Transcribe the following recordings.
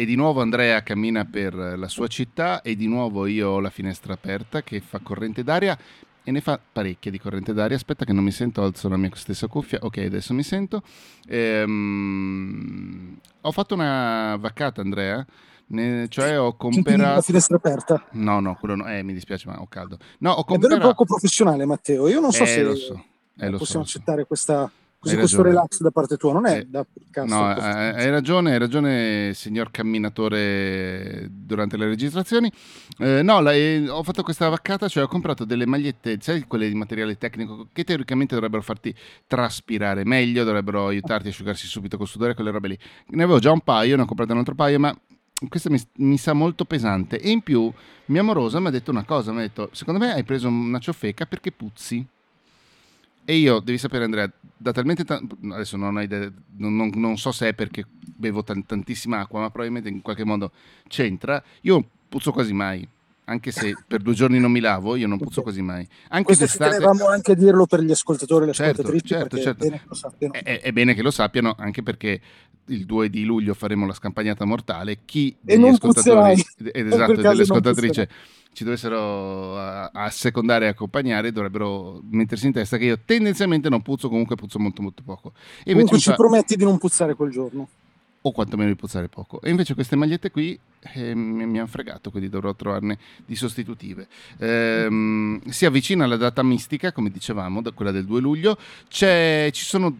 E di nuovo Andrea cammina per la sua città e di nuovo io ho la finestra aperta che fa corrente d'aria e ne fa parecchia di corrente d'aria. Aspetta che non mi sento, alzo la mia stessa cuffia. Ok, adesso mi sento. Ehm, ho fatto una vaccata, Andrea. Ne, cioè ho comprato la finestra aperta no no quello no eh, mi dispiace ma ho caldo no ho comperato... è davvero poco professionale Matteo io non so eh, se lo so. Eh, lo possiamo so, accettare questa Così questo relax da parte tua non è eh, da cazzo. No, hai ragione, hai ragione, signor camminatore durante le registrazioni. Eh, no, la, eh, ho fatto questa vaccata, cioè ho comprato delle magliette, sai, quelle di materiale tecnico, che teoricamente dovrebbero farti traspirare meglio, dovrebbero aiutarti a asciugarsi subito col sudore, quelle robe lì. Ne avevo già un paio, ne ho comprato un altro paio, ma questa mi, mi, sa molto pesante. E in più, mia morosa mi ha detto una cosa, mi ha detto, secondo me hai preso una ciofeca perché puzzi. E io, devi sapere Andrea, da talmente tanto, adesso non, ho idea, non, non, non, so se è perché bevo t- tantissima acqua, ma probabilmente in qualche modo c'entra, io puzzo quasi mai, anche se per due giorni non mi lavo, io non puzzo quasi mai. Anche Questo d'estate... tenevamo anche a dirlo per gli ascoltatori e le certo, ascoltatrici, certo, certo. È, bene è, è, bene che lo sappiano, anche perché il 2 di luglio faremo la scampagnata mortale. Chi degli ascoltatori ed esatto, delle ascoltatrici ci dovessero assecondare e accompagnare, dovrebbero mettersi in testa che io tendenzialmente non puzzo, comunque puzzo molto molto poco. E comunque ci fa... prometti di non puzzare quel giorno. O quantomeno di puzzare poco. E invece queste magliette qui eh, mi, hanno fregato, quindi dovrò trovarne di sostitutive. Ehm, si avvicina la data mistica, come dicevamo, quella del 2 luglio. C'è, ci sono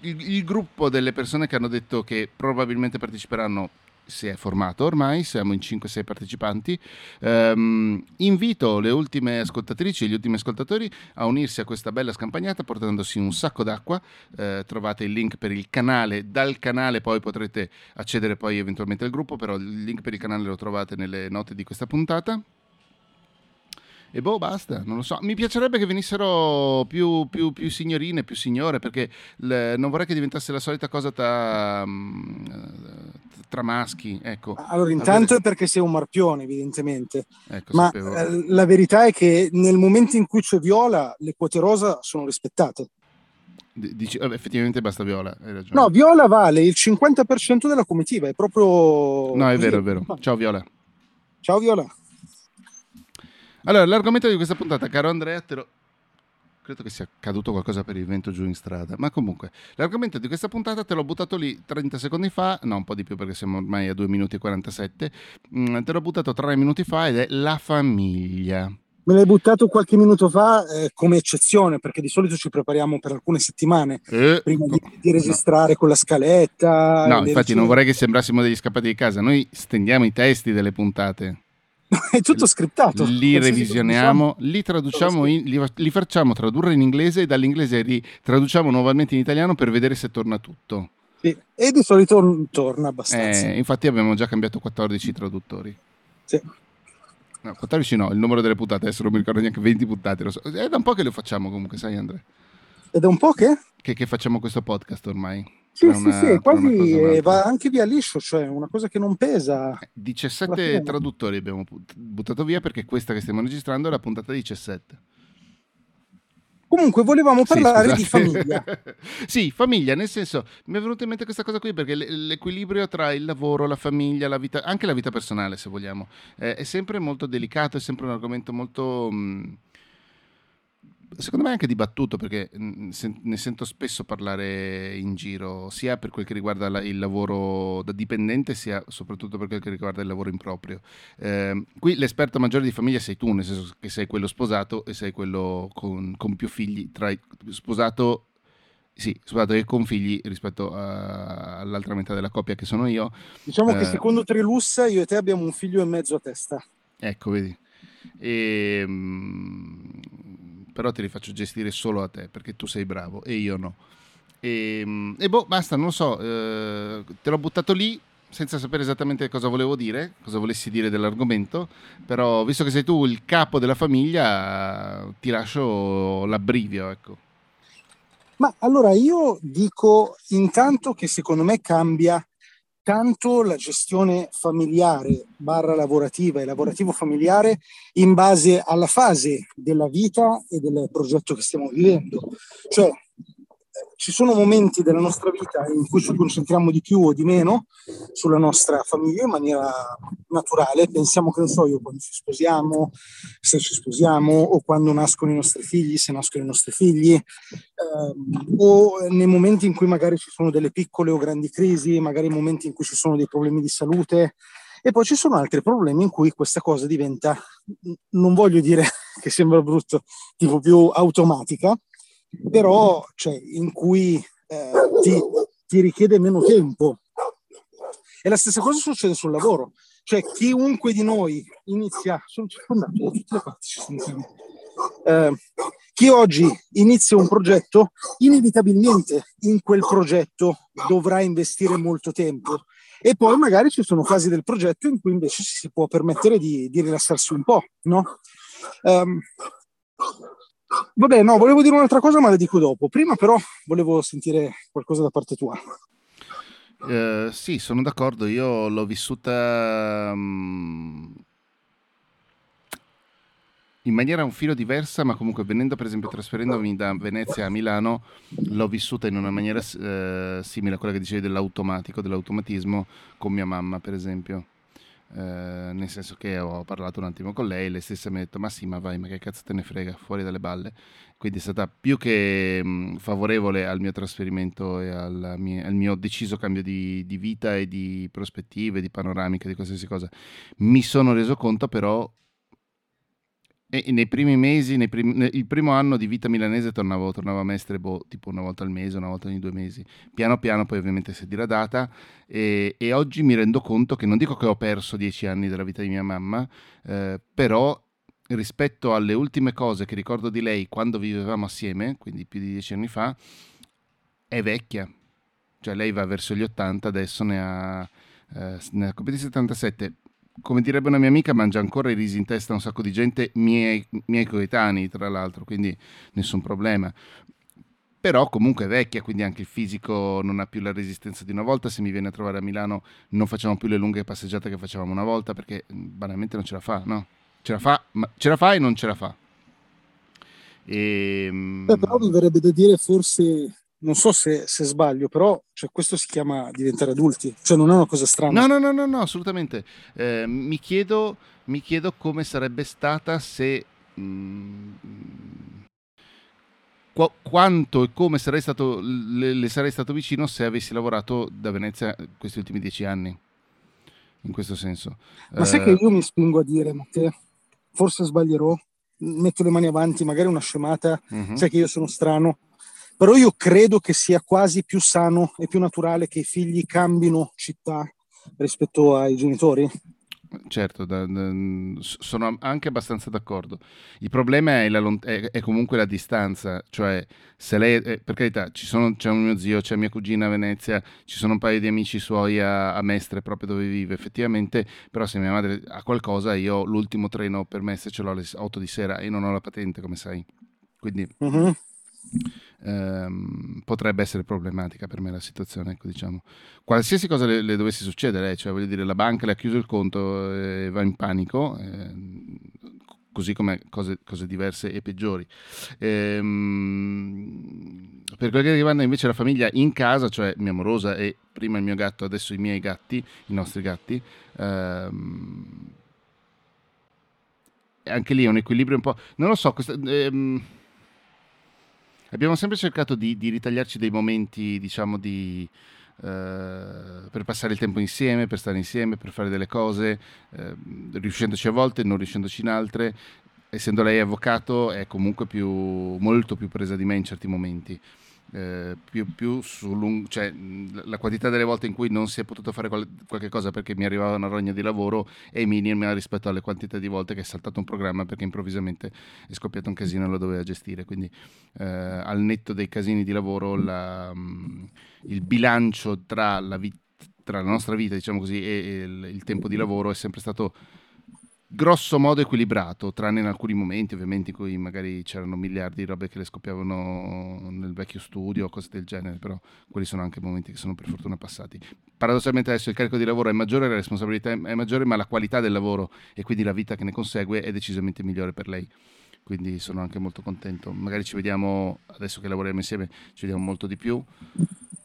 il, il gruppo delle persone che hanno detto che probabilmente parteciperanno si è formato ormai, siamo in 5-6 partecipanti. Um, invito le ultime ascoltatrici e gli ultimi ascoltatori a unirsi a questa bella scampagnata portandosi un sacco d'acqua. Uh, trovate il link per il canale, dal canale poi potrete accedere poi eventualmente al gruppo, però il link per il canale lo trovate nelle note di questa puntata. E boh, basta, non lo so. Mi piacerebbe che venissero più, più, più signorine, più signore, perché le, non vorrei che diventasse la solita cosa tra, mm, tra maschi. Ecco. Allora, intanto è perché sei un marpione, evidentemente. Ecco, Ma eh, la verità è che nel momento in cui c'è viola, le quote rosa sono rispettate. Dici, effettivamente basta Viola. No, Viola vale il 50% della comitiva, è proprio... No, è vero, è vero. Ciao Viola. Ciao Viola. Allora, l'argomento di questa puntata, caro Andrea, te lo... credo che sia caduto qualcosa per il vento giù in strada, ma comunque, l'argomento di questa puntata te l'ho buttato lì 30 secondi fa, no un po' di più perché siamo ormai a 2 minuti e 47, mm, te l'ho buttato 3 minuti fa ed è la famiglia. Me l'hai buttato qualche minuto fa eh, come eccezione, perché di solito ci prepariamo per alcune settimane eh, prima di, di registrare no. con la scaletta. No, infatti non vorrei che sembrassimo degli scappati di casa, noi stendiamo i testi delle puntate. è tutto scriptato. Li revisioniamo, li traduciamo, in, li, li, facciamo tradurre in inglese e dall'inglese li traduciamo nuovamente in italiano per vedere se torna tutto. Sì. E di solito torna abbastanza. Eh, infatti abbiamo già cambiato 14 traduttori. Sì. No, 14 no, il numero delle puntate, adesso non mi ricordo neanche 20 puntate. So. È da un po' che lo facciamo comunque, sai Andrea? È da un po' che? Che, che facciamo questo podcast ormai. Sì, una, sì, sì, quasi va anche via liscio, cioè una cosa che non pesa. 17 eh, traduttori abbiamo buttato via perché questa che stiamo registrando è la puntata 17. Comunque volevamo parlare sì, di famiglia. sì, famiglia, nel senso, mi è venuta in mente questa cosa qui perché l'equilibrio tra il lavoro, la famiglia, la vita, anche la vita personale, se vogliamo, è sempre molto delicato, è sempre un argomento molto... Mh, mm, secondo me anche dibattuto perché mm, ne sento spesso parlare in giro, sia per quel che riguarda il lavoro da dipendente, sia soprattutto per quel che riguarda il lavoro improprio. Eh, qui l'esperto maggiore di famiglia sei tu, nel senso che sei quello sposato e sei quello con, con più figli, tra i, sposato sì, sposato e con figli rispetto a, all'altra metà della coppia che sono io. Diciamo eh, che secondo Trilussa io e te abbiamo un figlio e mezzo a testa. Ecco, vedi. E, ehm, però te li faccio gestire solo a te perché tu sei bravo e io no. E, ehm, e boh, basta, non lo so, eh, te l'ho buttato lì senza sapere esattamente cosa volevo dire, cosa volessi dire dell'argomento, però visto che sei tu il capo della famiglia, ti lascio l'abbrivio, ecco. Ma allora io dico intanto che secondo me cambia tanto la gestione familiare barra lavorativa e lavorativo familiare in base alla fase della vita e del progetto che stiamo vivendo. Cioè, ci sono momenti della nostra vita in cui ci concentriamo di più o di meno sulla nostra famiglia in maniera naturale. Pensiamo che non so io quando ci sposiamo, se ci sposiamo, o quando nascono i nostri figli, se nascono i nostri figli, ehm, o nei momenti in cui magari ci sono delle piccole o grandi crisi, magari momenti in cui ci sono dei problemi di salute. E poi ci sono altri problemi in cui questa cosa diventa, non voglio dire che sembra brutto, tipo più automatica, però cioè, in cui eh, ti, ti richiede meno tempo. E la stessa cosa succede sul lavoro. Cioè, chiunque di noi inizia, sono circondato da tutte le parti, eh, chi oggi inizia un progetto, inevitabilmente in quel progetto dovrà investire molto tempo. E poi magari ci sono fasi del progetto in cui invece si può permettere di, di rilassarsi un po', no? Um, Vabbè, no, volevo dire un'altra cosa, ma la dico dopo. Prima, però, volevo sentire qualcosa da parte tua. Uh, sì, sono d'accordo. Io l'ho vissuta um, in maniera un filo diversa, ma comunque venendo, per esempio, trasferendomi da Venezia a Milano, l'ho vissuta in una maniera uh, simile a quella che dicevi dell'automatico, dell'automatismo con mia mamma, per esempio. Eh, nel senso che ho parlato un attimo con lei, lei stessa mi ha detto ma sì ma vai ma che cazzo te ne frega fuori dalle balle. Quindi è stata più che mh, favorevole al mio trasferimento e al al mio deciso cambio di, di, vita e di prospettive, di panoramica, di qualsiasi cosa. Mi sono reso conto però e nei primi mesi, nei primi, il primo anno di vita milanese tornavo, tornavo a Mestre boh, tipo una volta al mese, una volta ogni due mesi. Piano piano poi ovviamente si è diradata e, e, oggi mi rendo conto che non dico che ho perso dieci anni della vita di mia mamma, eh, però rispetto alle ultime cose che ricordo di lei quando vivevamo assieme, quindi più di dieci anni fa, è vecchia. Cioè lei va verso gli 80, adesso ne ha, eh, ne ha 77 come direbbe una mia amica, mangia ancora i risi in testa un sacco di gente, miei, miei coetanei tra l'altro, quindi nessun problema. Però comunque è vecchia, quindi anche il fisico non ha più la resistenza di una volta. Se mi viene a trovare a Milano non facciamo più le lunghe passeggiate che facevamo una volta perché banalmente non ce la fa, no? Ce la fa, ma ce la fa e non ce la fa. E, ehm, Beh, però mi verrebbe da dire forse non so se, se sbaglio, però cioè, questo si chiama diventare adulti, cioè non è una cosa strana. No, no, no, no, no assolutamente. Eh, mi, chiedo, mi, chiedo, come sarebbe stata se... Mh, mm, qu- quanto e come sarei stato, le, le, sarei stato vicino se avessi lavorato da Venezia questi ultimi dieci anni, in questo senso. Ma eh, sai che io mi spingo a dire, Matteo, forse sbaglierò, metto le mani avanti, magari una scemata, uh-huh. sai che io sono strano, però io credo che sia quasi più sano e più naturale che i figli cambino città rispetto ai genitori. Certo, da, da, sono anche abbastanza d'accordo. Il problema è, la, è, è, comunque la distanza, cioè se lei, eh, per carità, sono, c'è un mio zio, c'è mia cugina a Venezia, ci sono un paio di amici suoi a, a, Mestre, proprio dove vive, effettivamente, però se mia madre ha qualcosa, io l'ultimo treno per Mestre ce l'ho alle 8 di sera e non ho la patente, come sai. Quindi... Uh-huh ehm, potrebbe essere problematica per me la situazione, ecco, diciamo. Qualsiasi cosa le, le, dovesse succedere, cioè voglio dire, la banca le ha chiuso il conto e va in panico, eh, così come cose, cose, diverse e peggiori. Ehm, per quel che riguarda invece la famiglia in casa, cioè mia morosa e prima il mio gatto, adesso i miei gatti, i nostri gatti, ehm, anche lì è un equilibrio un po'... Non lo so, questa, ehm, Abbiamo sempre cercato di, di ritagliarci dei momenti, diciamo, di, uh, per passare il tempo insieme, per stare insieme, per fare delle cose, uh, riuscendoci a volte, non riuscendoci in altre. Essendo lei avvocato è comunque più, molto più presa di me in certi momenti. Eh, più, più su lung- cioè, la quantità delle volte in cui non si è potuto fare qual- qualche cosa perché mi arrivava una rogna di lavoro è minima rispetto alle quantità di volte che è saltato un programma perché improvvisamente è scoppiato un casino e lo doveva gestire. Quindi eh, al netto dei casini di lavoro la, um, il bilancio tra la, vit- tra la, nostra vita diciamo così, e, e il, il tempo di lavoro è sempre stato grosso modo equilibrato, tranne in alcuni momenti ovviamente in cui magari c'erano miliardi di robe che le scoppiavano nel vecchio studio o cose del genere, però quelli sono anche momenti che sono per fortuna passati. Paradossalmente adesso il carico di lavoro è maggiore, la responsabilità è maggiore, ma la qualità del lavoro e quindi la vita che ne consegue è decisamente migliore per lei. quindi sono anche molto contento. Magari ci vediamo, adesso che lavoriamo insieme, ci vediamo molto di più.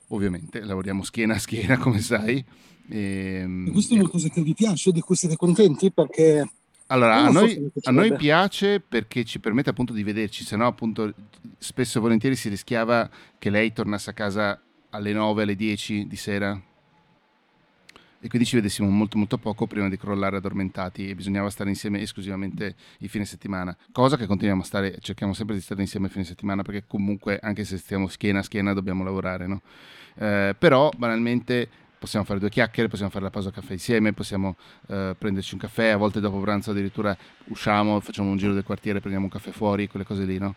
Ovviamente lavoriamo schiena a schiena, come sai. Ehm, e, questa è una cosa che vi piace, di cui siete contenti? Perché allora, a noi, a noi, piace perché ci permette appunto di vederci, se no appunto spesso e volentieri si rischiava che lei tornasse a casa alle 9, alle 10 di sera e quindi ci vedessimo molto molto poco prima di crollare addormentati e bisognava stare insieme esclusivamente i fine settimana, cosa che continuiamo a stare, cerchiamo sempre di stare insieme i fine settimana perché comunque anche se stiamo schiena a schiena dobbiamo lavorare, no? eh, però banalmente possiamo fare due chiacchiere, possiamo fare la pausa caffè insieme, possiamo eh, prenderci un caffè, a volte dopo pranzo addirittura usciamo, facciamo un giro del quartiere, prendiamo un caffè fuori, quelle cose lì, no?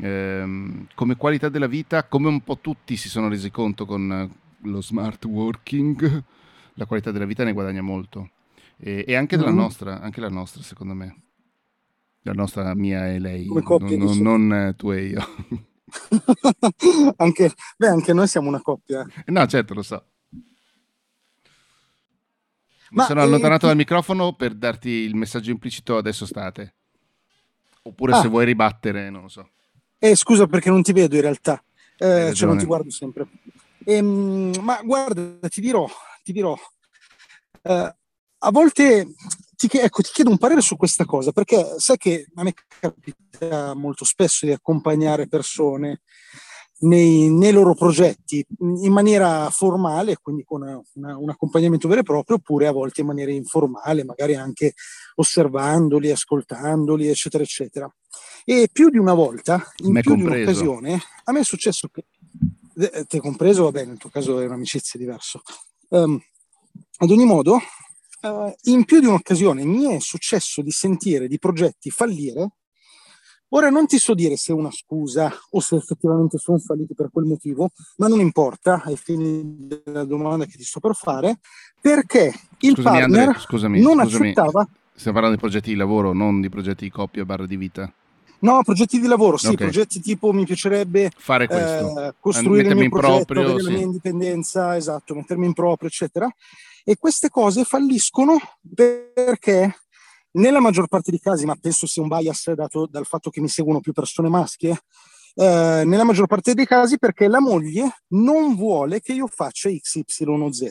Eh, come qualità della vita, come un po' tutti si sono resi conto con lo smart working, la qualità della vita ne guadagna molto. E, e anche, mm. nostra, anche la nostra, secondo me. La nostra, mia e lei, coppia, non, non, non eh, tu e io. anche, beh, anche noi siamo una coppia. No, certo, lo so. Mi sono allontanato eh, dal microfono per darti il messaggio implicito adesso state. Oppure ah. se vuoi ribattere, non lo so. Eh, scusa perché non ti vedo in realtà, eh, cioè non ti guardo sempre. Ehm, ma guarda, ti dirò, ti dirò, eh, a volte ti, ecco, ti chiedo un parere su questa cosa, perché sai che a me capita molto spesso di accompagnare persone nei, nei loro progetti in maniera formale, quindi con una, una, un accompagnamento vero e proprio, oppure a volte in maniera informale, magari anche osservandoli, ascoltandoli, eccetera, eccetera. E più di una volta, in più compreso. di un'occasione, a me è successo che, eh, te compreso, va bene, nel tuo caso è un'amicizia diversa, Um, ad ogni modo, uh, in più di un'occasione mi è successo di sentire di progetti fallire. Ora non ti so dire se è una scusa o se effettivamente sono falliti per quel motivo, ma non importa ai fini della domanda che ti sto per fare, perché il scusami, partner Andre, scusami, non scusami. accettava. Stiamo parlando di progetti di lavoro, non di progetti di coppia barra di vita. No, progetti di lavoro, sì, okay. progetti tipo mi piacerebbe fare questo, eh, costruire mettermi il mio progetto, proprio, avere sì. la mia indipendenza, esatto, mettermi in proprio, eccetera. E queste cose falliscono perché nella maggior parte dei casi, ma penso sia un bias dato dal fatto che mi seguono più persone maschie, eh, nella maggior parte dei casi perché la moglie non vuole che io faccia X, Y o Z.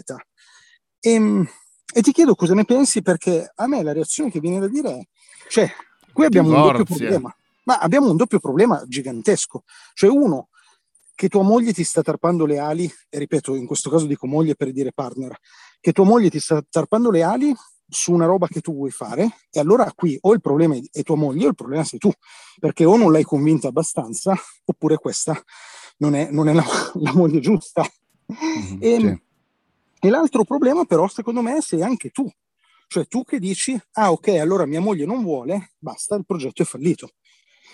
E, ehm, e ti chiedo cosa ne pensi perché a me la reazione che viene da dire è, cioè, qui abbiamo Divorzia. un doppio problema ma abbiamo un doppio problema gigantesco. Cioè uno, che tua moglie ti sta tarpando le ali, e ripeto, in questo caso dico moglie per dire partner, che tua moglie ti sta tarpando le ali su una roba che tu vuoi fare, e allora qui o il problema è tua moglie o il problema sei tu, perché o non l'hai convinta abbastanza, oppure questa non è, non è la, la, moglie giusta. Mm-hmm, e, sì. e l'altro problema però, secondo me, sei anche tu. Cioè tu che dici, ah ok, allora mia moglie non vuole, basta, il progetto è fallito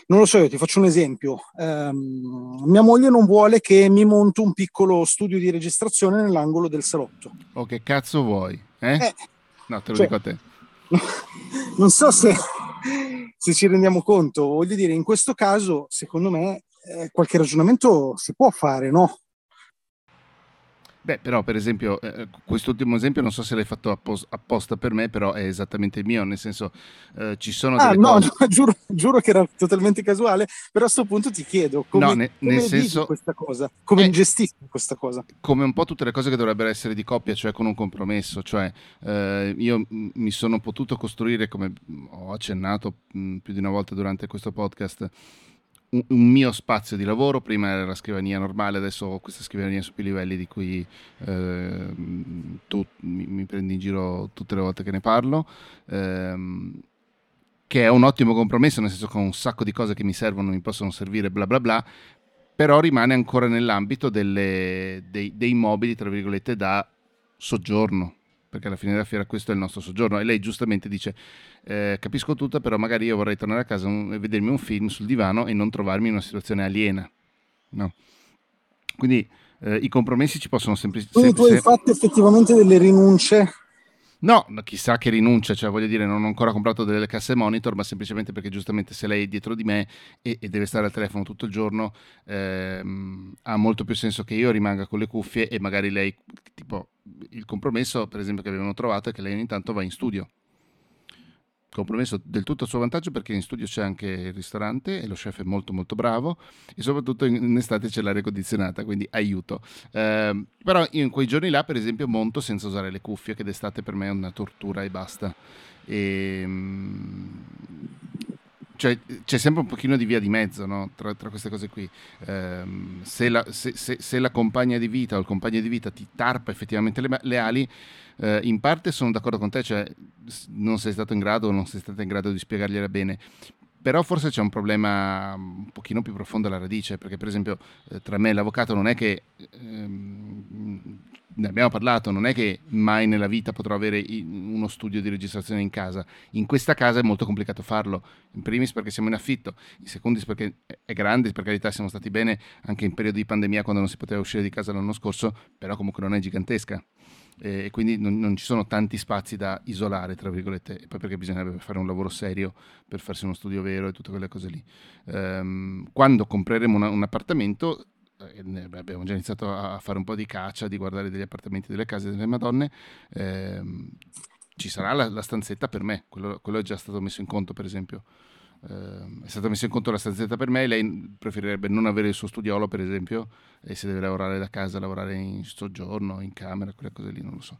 non lo so, io ti faccio un esempio. Um, mia moglie non vuole che mi monto un piccolo studio di registrazione nell'angolo del salotto. Oh, che cazzo vuoi? Eh? Eh, no, te lo cioè, dico a te. Non so se, se, ci rendiamo conto, voglio dire, in questo caso, secondo me, eh, qualche ragionamento si può fare, no? Beh, però per esempio, eh, quest'ultimo esempio non so se l'hai fatto appos- apposta per me, però è esattamente il mio, nel senso eh, ci sono ah, no, cose... no giuro, giuro, che era totalmente casuale, però a questo punto ti chiedo come, no, ne, come senso... questa cosa, come eh, gestisci questa cosa? Come un po' tutte le cose che dovrebbero essere di coppia, cioè con un compromesso, cioè eh, io mi sono potuto costruire, come ho accennato mh, più di una volta durante questo podcast, un, mio spazio di lavoro, prima era la scrivania normale, adesso ho questa scrivania su più livelli di cui eh, tu mi, mi, prendi in giro tutte le volte che ne parlo, ehm, che è un ottimo compromesso, nel senso che ho un sacco di cose che mi servono, mi possono servire, bla bla bla, però rimane ancora nell'ambito delle, dei, dei mobili, tra virgolette, da soggiorno, perché alla fine della fiera questo è il nostro soggiorno. E lei giustamente dice, eh, capisco tutto, però magari io vorrei tornare a casa e vedermi un film sul divano e non trovarmi in una situazione aliena. No. Quindi eh, i compromessi ci possono semplicemente... Quindi tu hai fatto effettivamente delle rinunce No, chissà che rinuncia, cioè voglio dire, non ho ancora comprato delle casse monitor, ma semplicemente perché giustamente se lei è dietro di me e, e deve stare al telefono tutto il giorno, ehm, ha molto più senso che io rimanga con le cuffie e magari lei, tipo, il compromesso, per esempio, che avevano trovato è che lei ogni tanto va in studio. Compromesso del tutto a suo vantaggio perché in studio c'è anche il ristorante e lo chef è molto molto bravo e soprattutto in, estate c'è l'aria condizionata, quindi aiuto. Eh, però in quei giorni là, per esempio, monto senza usare le cuffie, che d'estate per me è una tortura e basta. E, ehm, cioè, c'è sempre un pochino di via di mezzo no? tra, tra, queste cose qui. Eh, se, la, se, se, se, la, compagna di vita o il compagno di vita ti tarpa effettivamente le, le ali, eh, in parte sono d'accordo con te, cioè non sei stato in grado o non sei stata in grado di spiegargliela bene. Però forse c'è un problema un pochino più profondo alla radice, perché per esempio eh, tra me e l'avvocato non è che ehm, ne abbiamo parlato, non è che mai nella vita potrò avere uno studio di registrazione in casa. In questa casa è molto complicato farlo. In primis perché siamo in affitto, in secondis perché è grande, per carità siamo stati bene anche in periodo di pandemia quando non si poteva uscire di casa l'anno scorso, però comunque non è gigantesca. E quindi non, non ci sono tanti spazi da isolare, tra virgolette, e poi perché bisognerebbe fare un lavoro serio per farsi uno studio vero e tutte quelle cose lì. Um, quando compreremo una, un appartamento eh, abbiamo già iniziato a fare un po' di caccia, di guardare degli appartamenti, delle case delle Madonne, ehm, ci sarà la, la, stanzetta per me, quello, quello, è già stato messo in conto per esempio. Eh, è stata messa in conto la stanzetta per me, lei preferirebbe non avere il suo studiolo per esempio, e se deve lavorare da casa, lavorare in soggiorno, in camera, quelle cose lì, non lo so.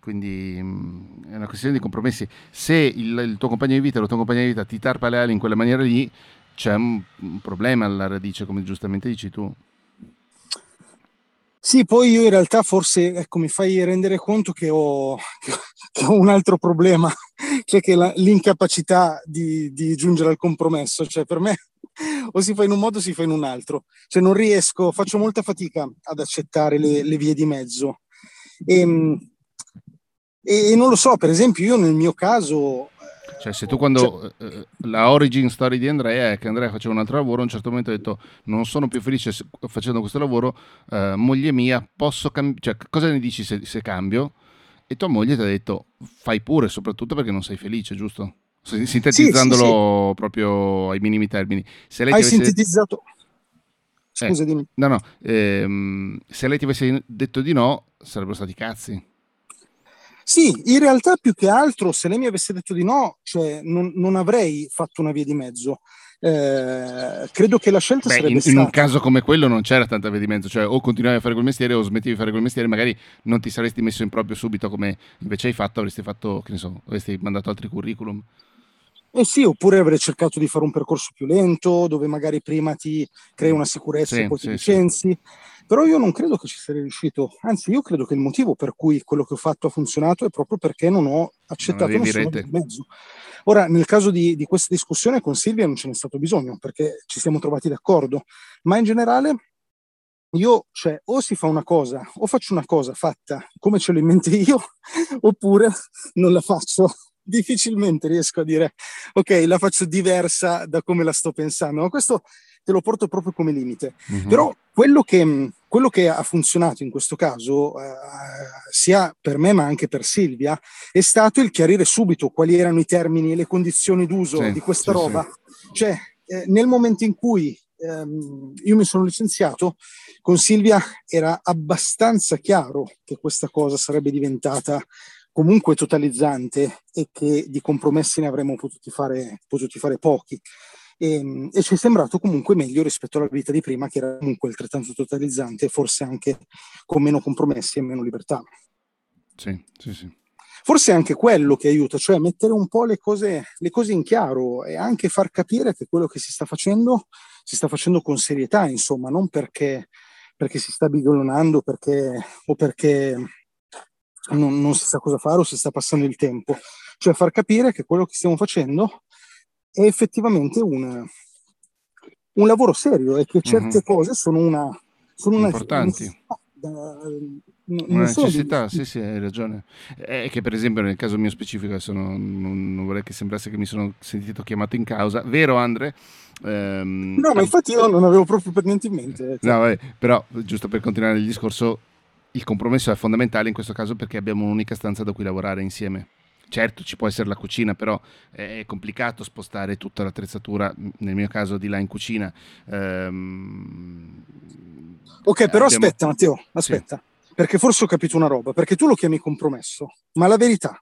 Quindi mm, è una questione di compromessi. Se il, il tuo compagno di vita, la tua compagna di vita ti tarpa le ali in quella maniera lì, c'è un, un problema alla radice, come giustamente dici tu. Sì, poi io in realtà forse ecco, mi fai rendere conto che ho, che ho un altro problema, cioè che la, l'incapacità di, di, giungere al compromesso. Cioè per me o si fa in un modo o si fa in un altro. Cioè non riesco, faccio molta fatica ad accettare le, le vie di mezzo. Ehm, e, e non lo so, per esempio io nel mio caso cioè, se tu quando cioè, eh, la origin story di Andrea è che Andrea faceva un altro lavoro, a un certo momento ha detto non sono più felice facendo questo lavoro, eh, moglie mia, posso cambiare, cioè, cosa ne dici se, se, cambio? E tua moglie ti ha detto fai pure, soprattutto perché non sei felice, giusto? Sintetizzandolo sì, sì, sì. proprio ai minimi termini. Se lei Hai avesse... sintetizzato... Eh, Scusa, dimmi. No, no, ehm, se lei ti avesse detto di no, sarebbero stati cazzi. Sì, in realtà più che altro, se lei mi avesse detto di no, cioè, non, non avrei fatto una via di mezzo. Eh, credo che la scelta Beh, sarebbe in, stata... in un caso come quello non c'era tanta via di mezzo, cioè o continuavi a fare quel mestiere o smettevi di fare quel mestiere, magari non ti saresti messo in proprio subito come invece hai fatto, avresti fatto, che ne so, avresti mandato altri curriculum. Eh sì, oppure avrei cercato di fare un percorso più lento, dove magari prima ti crei una sicurezza sì, e poi sì, ti licenzi. Sì. Però io non credo che ci sarei riuscito, anzi io credo che il motivo per cui quello che ho fatto ha funzionato è proprio perché non ho accettato non nessuno di mezzo. Ora, nel caso di, di questa discussione con Silvia non ce n'è stato bisogno perché ci siamo trovati d'accordo, ma in generale io, cioè, o si fa una cosa, o faccio una cosa fatta come ce l'ho in mente io, oppure non la faccio. Difficilmente riesco a dire, ok, la faccio diversa da come la sto pensando. Ma questo te lo porto proprio come limite. Mm-hmm. Però quello che, quello che, ha funzionato in questo caso, eh, sia per me ma anche per Silvia, è stato il chiarire subito quali erano i termini e le condizioni d'uso sì, di questa sì, roba. Sì. Cioè, eh, nel momento in cui ehm, io mi sono licenziato, con Silvia era abbastanza chiaro che questa cosa sarebbe diventata comunque totalizzante e che di compromessi ne avremmo potuti fare, potuti fare pochi e, ehm, e, ci è sembrato comunque meglio rispetto alla vita di prima che era comunque altrettanto totalizzante forse anche con meno compromessi e meno libertà. Sì, sì, sì. Forse è anche quello che aiuta, cioè mettere un po' le cose, le cose in chiaro e anche far capire che quello che si sta facendo si sta facendo con serietà, insomma, non perché, perché si sta bigolonando perché, o perché non, non si sa cosa fare o si sta passando il tempo. Cioè far capire che quello che stiamo facendo è effettivamente un, un lavoro serio e che certe mm-hmm. cose sono una... Sono una Importanti. Una, una necessità, sì, sì, hai ragione. È che per esempio nel caso mio specifico, adesso non, non, non, vorrei che sembrasse che mi sono sentito chiamato in causa, vero Andre? Ehm, no, ma infatti io non avevo proprio per niente in mente. Cioè. No, vabbè, però giusto per continuare il discorso, il compromesso è fondamentale in questo caso perché abbiamo un'unica stanza da cui lavorare insieme. Certo, ci può essere la cucina, però è complicato spostare tutta l'attrezzatura, nel mio caso di là in cucina. Ehm, ok, però abbiamo... aspetta Matteo, aspetta, sì. perché forse ho capito una roba, perché tu lo chiami compromesso, ma la verità,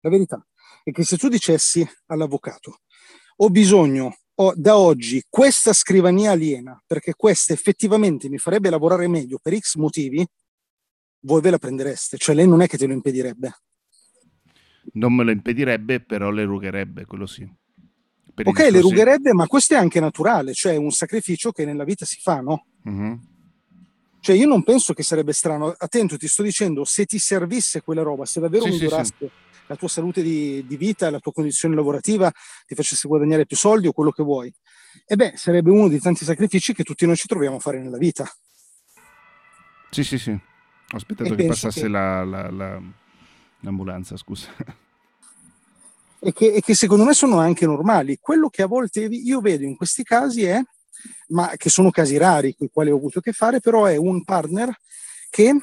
la verità è che se tu dicessi all'avvocato ho bisogno ho da oggi questa scrivania aliena perché questa effettivamente mi farebbe lavorare meglio per X motivi, voi ve la prendereste, cioè lei non è che te lo impedirebbe. Non me lo impedirebbe, però le rugherebbe, quello sì. ok, le rugherebbe, ma questo è anche naturale, cioè un sacrificio che nella vita si fa, no? Mm-hmm. Cioè io non penso che sarebbe strano, attento, ti sto dicendo, se ti servisse quella roba, se davvero sì, migliorasse sì, sì. la tua salute di, di, vita, la tua condizione lavorativa, ti facesse guadagnare più soldi o quello che vuoi, e beh, sarebbe uno di tanti sacrifici che tutti noi ci troviamo a fare nella vita. Sì, sì, sì. Ho aspettato e che passasse che... La, la, la, l'ambulanza, scusa. E che, e che secondo me sono anche normali. Quello che a volte io vedo in questi casi è ma che sono casi rari con i quali ho avuto a che fare, però è un partner che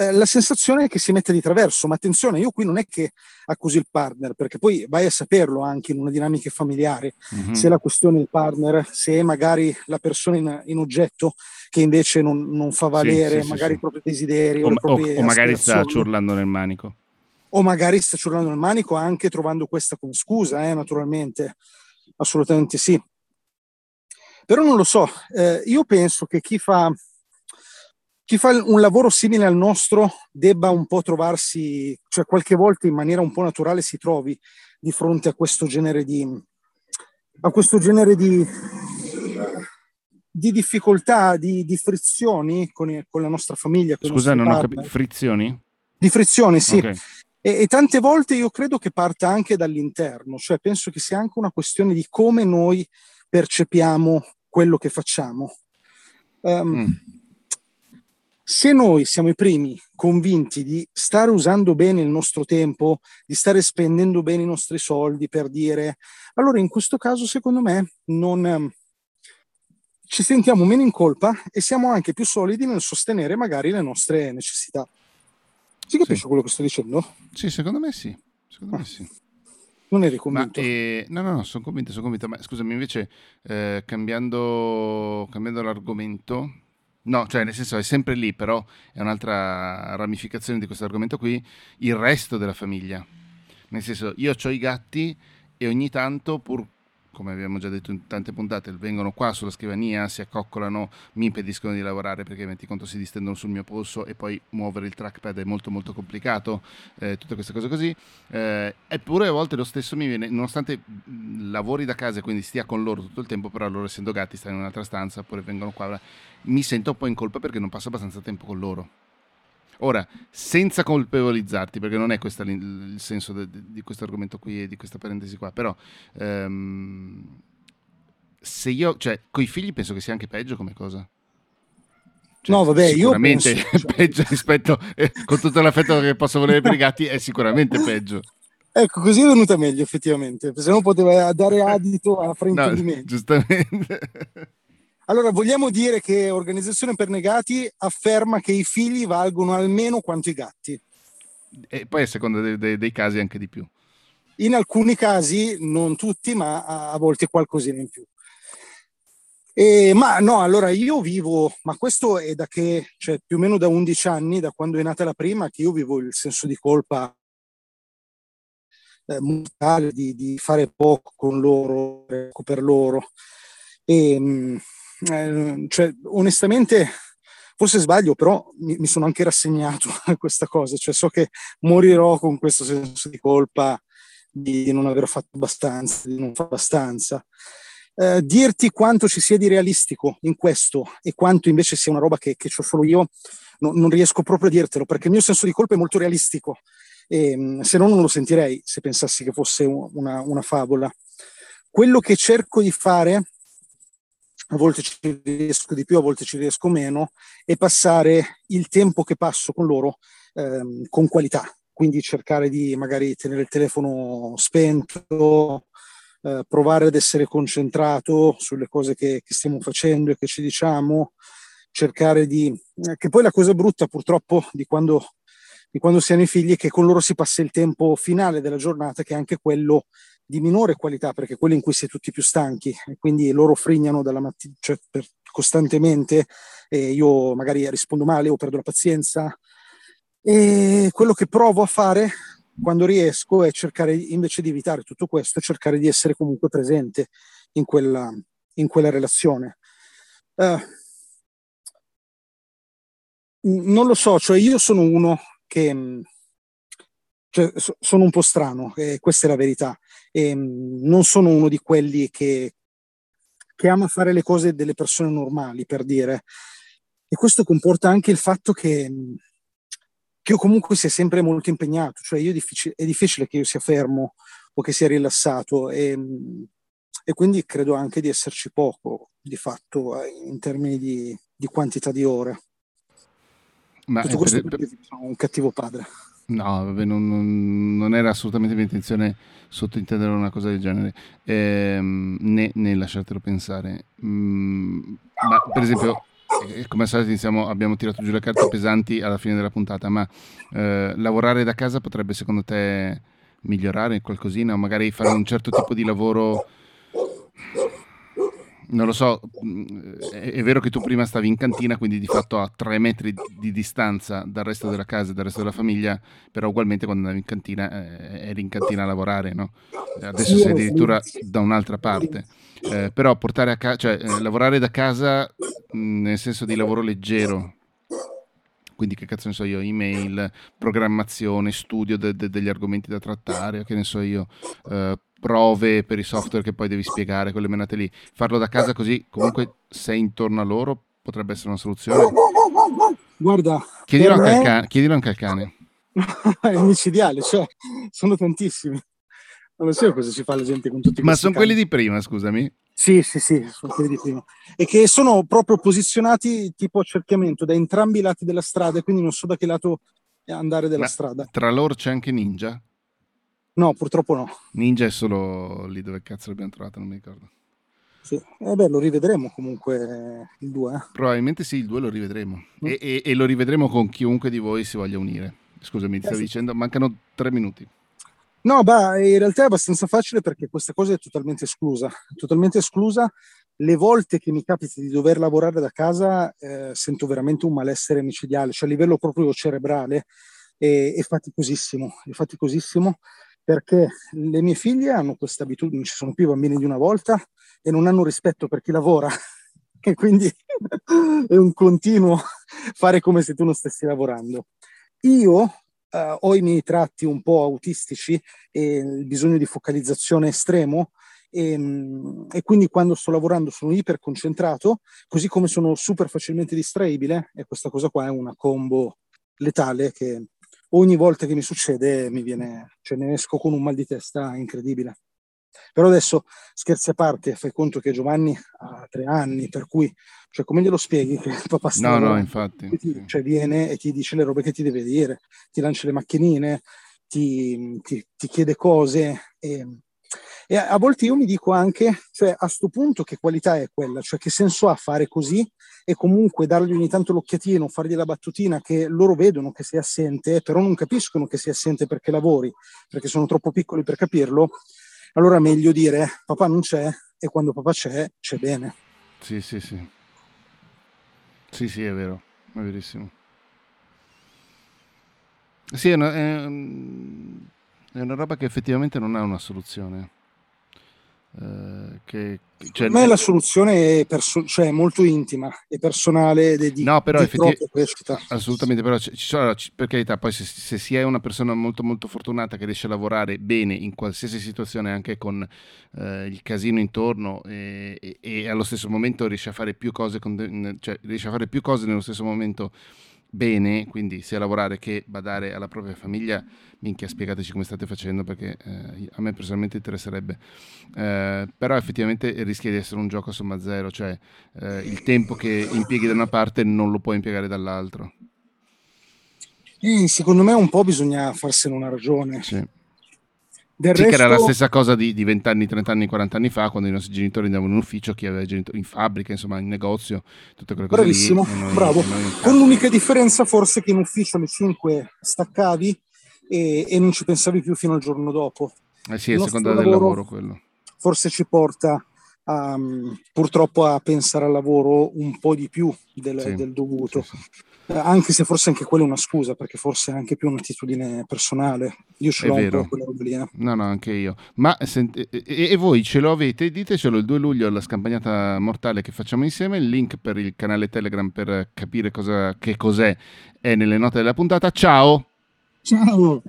eh, la sensazione è che si mette di traverso, ma attenzione, io qui non è che accusi il partner, perché poi vai a saperlo anche in una dinamica familiare, mm-hmm. se la questione è il partner, se è magari la persona in, in oggetto che invece non, non fa valere sì, sì, magari sì, i propri desideri o, o, o, o magari sta ciurlando nel manico. O magari sta ciurlando nel manico anche trovando questa come scusa, eh, naturalmente, assolutamente sì. Però non lo so, eh, io penso che chi fa, chi fa un lavoro simile al nostro debba un po' trovarsi, cioè qualche volta in maniera un po' naturale si trovi di fronte a questo genere di, a questo genere di, di difficoltà, di, di frizioni con, con, la nostra famiglia. Scusa, non partner. ho capito, frizioni? Di frizioni, sì. Okay. E, e, tante volte io credo che parta anche dall'interno, cioè penso che sia anche una questione di come noi percepiamo quello che facciamo. Um, mm. Se noi siamo i primi convinti di stare usando bene il nostro tempo, di stare spendendo bene i nostri soldi per dire, allora in questo caso secondo me non, um, ci sentiamo meno in colpa e siamo anche più solidi nel sostenere magari le nostre necessità. Si capisce sì. quello che sto dicendo? Sì, secondo me sì. Secondo ah. me sì. Non eri convinto? Ma, eh, no, no, no, sono convinto, sono convinto. Ma scusami, invece, eh, cambiando, cambiando l'argomento, no, cioè nel senso è sempre lì, però è un'altra ramificazione di questo argomento qui, il resto della famiglia. Nel senso, io ho i gatti e ogni tanto, pur come abbiamo già detto in tante puntate, vengono qua sulla scrivania, si accoccolano, mi impediscono di lavorare perché metti conto si distendono sul mio polso e poi muovere il trackpad è molto molto complicato, eh, tutte queste cose così. Eh, eppure a volte lo stesso mi viene, nonostante lavori da casa e quindi stia con loro tutto il tempo, però loro essendo gatti stanno in un'altra stanza oppure vengono qua, mi sento un po' in colpa perché non passo abbastanza tempo con loro. Ora, senza colpevolizzarti, perché non è questo il senso de, de, di questo argomento qui e di questa parentesi qua, però ehm, se io, cioè, con i figli penso che sia anche peggio come cosa. Cioè, no, vabbè, sicuramente io penso, cioè... peggio rispetto, eh, con tutto l'affetto che posso volere per i gatti, è sicuramente peggio. Ecco, così è venuta meglio effettivamente, se no poteva dare adito a fraintendimenti. No, giustamente. Allora, vogliamo dire che Organizzazione per Negati afferma che i figli valgono almeno quanto i gatti. E poi a seconda dei, dei, dei casi anche di più. In alcuni casi, non tutti, ma a, a volte qualcosina in più. E, ma no, allora io vivo, ma questo è da che, cioè più o meno da 11 anni, da quando è nata la prima, che io vivo il senso di colpa eh, di, di, fare poco con loro, ecco, per loro. E, mm, eh, cioè, onestamente, forse sbaglio, però mi, mi, sono anche rassegnato a questa cosa, cioè so che morirò con questo senso di colpa di, non aver fatto abbastanza, di non fare abbastanza. Eh, dirti quanto ci sia di realistico in questo e quanto invece sia una roba che, che ho solo io, no, non riesco proprio a dirtelo, perché il mio senso di colpa è molto realistico, e, mm, se no non lo sentirei se pensassi che fosse una, una favola. Quello che cerco di fare a volte ci riesco di più, a volte ci riesco meno, e passare il tempo che passo con loro ehm, con qualità. Quindi cercare di magari tenere il telefono spento, eh, provare ad essere concentrato sulle cose che, che, stiamo facendo e che ci diciamo, cercare di... Eh, che poi la cosa brutta purtroppo di quando, di quando si hanno i figli è che con loro si passa il tempo finale della giornata, che è anche quello di minore qualità, perché quelli in cui si è tutti più stanchi e quindi loro frignano dalla mattina, cioè per, costantemente e io magari rispondo male o perdo la pazienza. E quello che provo a fare quando riesco è cercare invece di evitare tutto questo, cercare di essere comunque presente in quella, in quella relazione. Uh, non lo so, cioè io sono uno che cioè, sono un po' strano, e questa è la verità. E, non sono uno di quelli che, che ama fare le cose delle persone normali, per dire. E questo comporta anche il fatto che, che io comunque sia sempre molto impegnato, cioè io difficile, è difficile che io sia fermo o che sia rilassato e, e quindi credo anche di esserci poco di fatto in termini di, di quantità di ore. Ma Tutto questo per, perché sono un cattivo padre. No, vabbè, non, non, non, era assolutamente mia intenzione sottintendere una cosa del genere, ehm, né, né, lasciartelo pensare. Mm, ma per esempio, eh, come al solito abbiamo tirato giù le carte pesanti alla fine della puntata, ma eh, lavorare da casa potrebbe secondo te migliorare qualcosina o magari fare un certo tipo di lavoro non lo so, mm, è, vero che tu prima stavi in cantina, quindi di fatto a tre metri di distanza dal resto della casa e dal resto della famiglia, però ugualmente quando andavi in cantina eh, eri in cantina a lavorare, no? Adesso sei addirittura da un'altra parte. Eh, però portare a casa, cioè eh, lavorare da casa mh, mm, nel senso di lavoro leggero, quindi che cazzo ne so io, email, programmazione, studio de- de- degli argomenti da trattare, che ne so io, eh, prove per i software che poi devi spiegare, quelle menate lì. Farlo da casa così, comunque sei intorno a loro, potrebbe essere una soluzione. Guarda, chiedilo, anche, me... al cane, chiedilo anche al cane. è micidiale, cioè, sono tantissimi. Non lo so cosa ci fa la gente con tutti Ma sono cani. quelli di prima, scusami. Sì, sì, sì, sono quelli di prima. E che sono proprio posizionati tipo cerchiamento da entrambi i lati della strada, quindi non so da che lato andare della Ma strada. Tra loro c'è anche Ninja? No, purtroppo no. Ninja è solo lì dove cazzo l'abbiamo trovato, non mi ricordo. Sì, eh beh, lo rivedremo comunque il 2. Eh? Probabilmente sì, il 2 lo rivedremo. Mm. E, e, e, lo rivedremo con chiunque di voi si voglia unire. Scusami, ti eh, stavi sì. dicendo, mancano tre minuti. No, beh, in realtà è abbastanza facile perché questa cosa è totalmente esclusa. È totalmente esclusa. Le volte che mi capita di dover lavorare da casa eh, sento veramente un malessere micidiale, cioè a livello proprio cerebrale è, è faticosissimo, è faticosissimo perché le mie figlie hanno questa abitudine, ci sono più bambini di una volta e non hanno rispetto per chi lavora e quindi è un continuo fare come se tu non stessi lavorando. Io Uh, ho i miei tratti un po' autistici e il bisogno di focalizzazione estremo e, mm, e, quindi quando sto lavorando sono iper concentrato, così come sono super facilmente distraibile e questa cosa qua è una combo letale che ogni volta che mi succede mi viene, cioè ne esco con un mal di testa incredibile. Però adesso, scherzi a parte, fai conto che Giovanni ha tre anni, per cui, cioè, come glielo spieghi che il papà sta... No, no, infatti. Ti, cioè, viene e ti dice le robe che ti deve dire, ti lancia le macchinine, ti, ti, ti chiede cose e e a, volte io mi dico anche, cioè a questo punto che qualità è quella, cioè che senso ha fare così e comunque dargli ogni tanto l'occhiatino, fargli la battutina che loro vedono che sei assente, però non capiscono che sei assente perché lavori, perché sono troppo piccoli per capirlo, allora è meglio dire papà non c'è e quando papà c'è, c'è bene. Sì, sì, sì. Sì, sì, è vero, è verissimo. Sì, è una, è, è una roba che effettivamente non ha una soluzione. Eh, che, cioè, per me la soluzione è perso- cioè, molto intima e personale di, no, però di assolutamente però ci, sono, per carità poi se, se, si è una persona molto molto fortunata che riesce a lavorare bene in qualsiasi situazione anche con eh, il casino intorno e, e, e, allo stesso momento riesce a fare più cose con, cioè, riesce a fare più cose nello stesso momento bene, quindi sia lavorare che badare alla propria famiglia, minchia spiegateci come state facendo perché eh, a me personalmente interesserebbe. Eh, però effettivamente rischia di essere un gioco a somma zero, cioè eh, il tempo che impieghi da una parte non lo puoi impiegare dall'altro. secondo me un po' bisogna farsene una ragione. Sì. Del sì, resto... che era la stessa cosa di, di 20 anni, 30 anni, 40 anni fa, quando i nostri genitori andavano in ufficio, chi aveva genitori in fabbrica, insomma, in negozio, tutte quelle cose Bravissimo, noi, bravo. Con l'unica differenza forse che in ufficio alle 5 staccavi e, e, non ci pensavi più fino al giorno dopo. Eh sì, è seconda del lavoro quello. Forse ci porta a, purtroppo a pensare al lavoro un po' di più del, sì, del dovuto. Sì, sì. Eh, anche se forse anche quella è una scusa, perché forse è anche più un'attitudine personale. Io ce l'ho è vero. quella roba lì. Eh. No, no, anche io. Ma sent- e-, e voi ce lo avete? Ditecelo il 2 luglio alla scampagnata mortale che facciamo insieme. Il link per il canale Telegram per capire cosa, che cos'è è nelle note della puntata. Ciao! Ciao!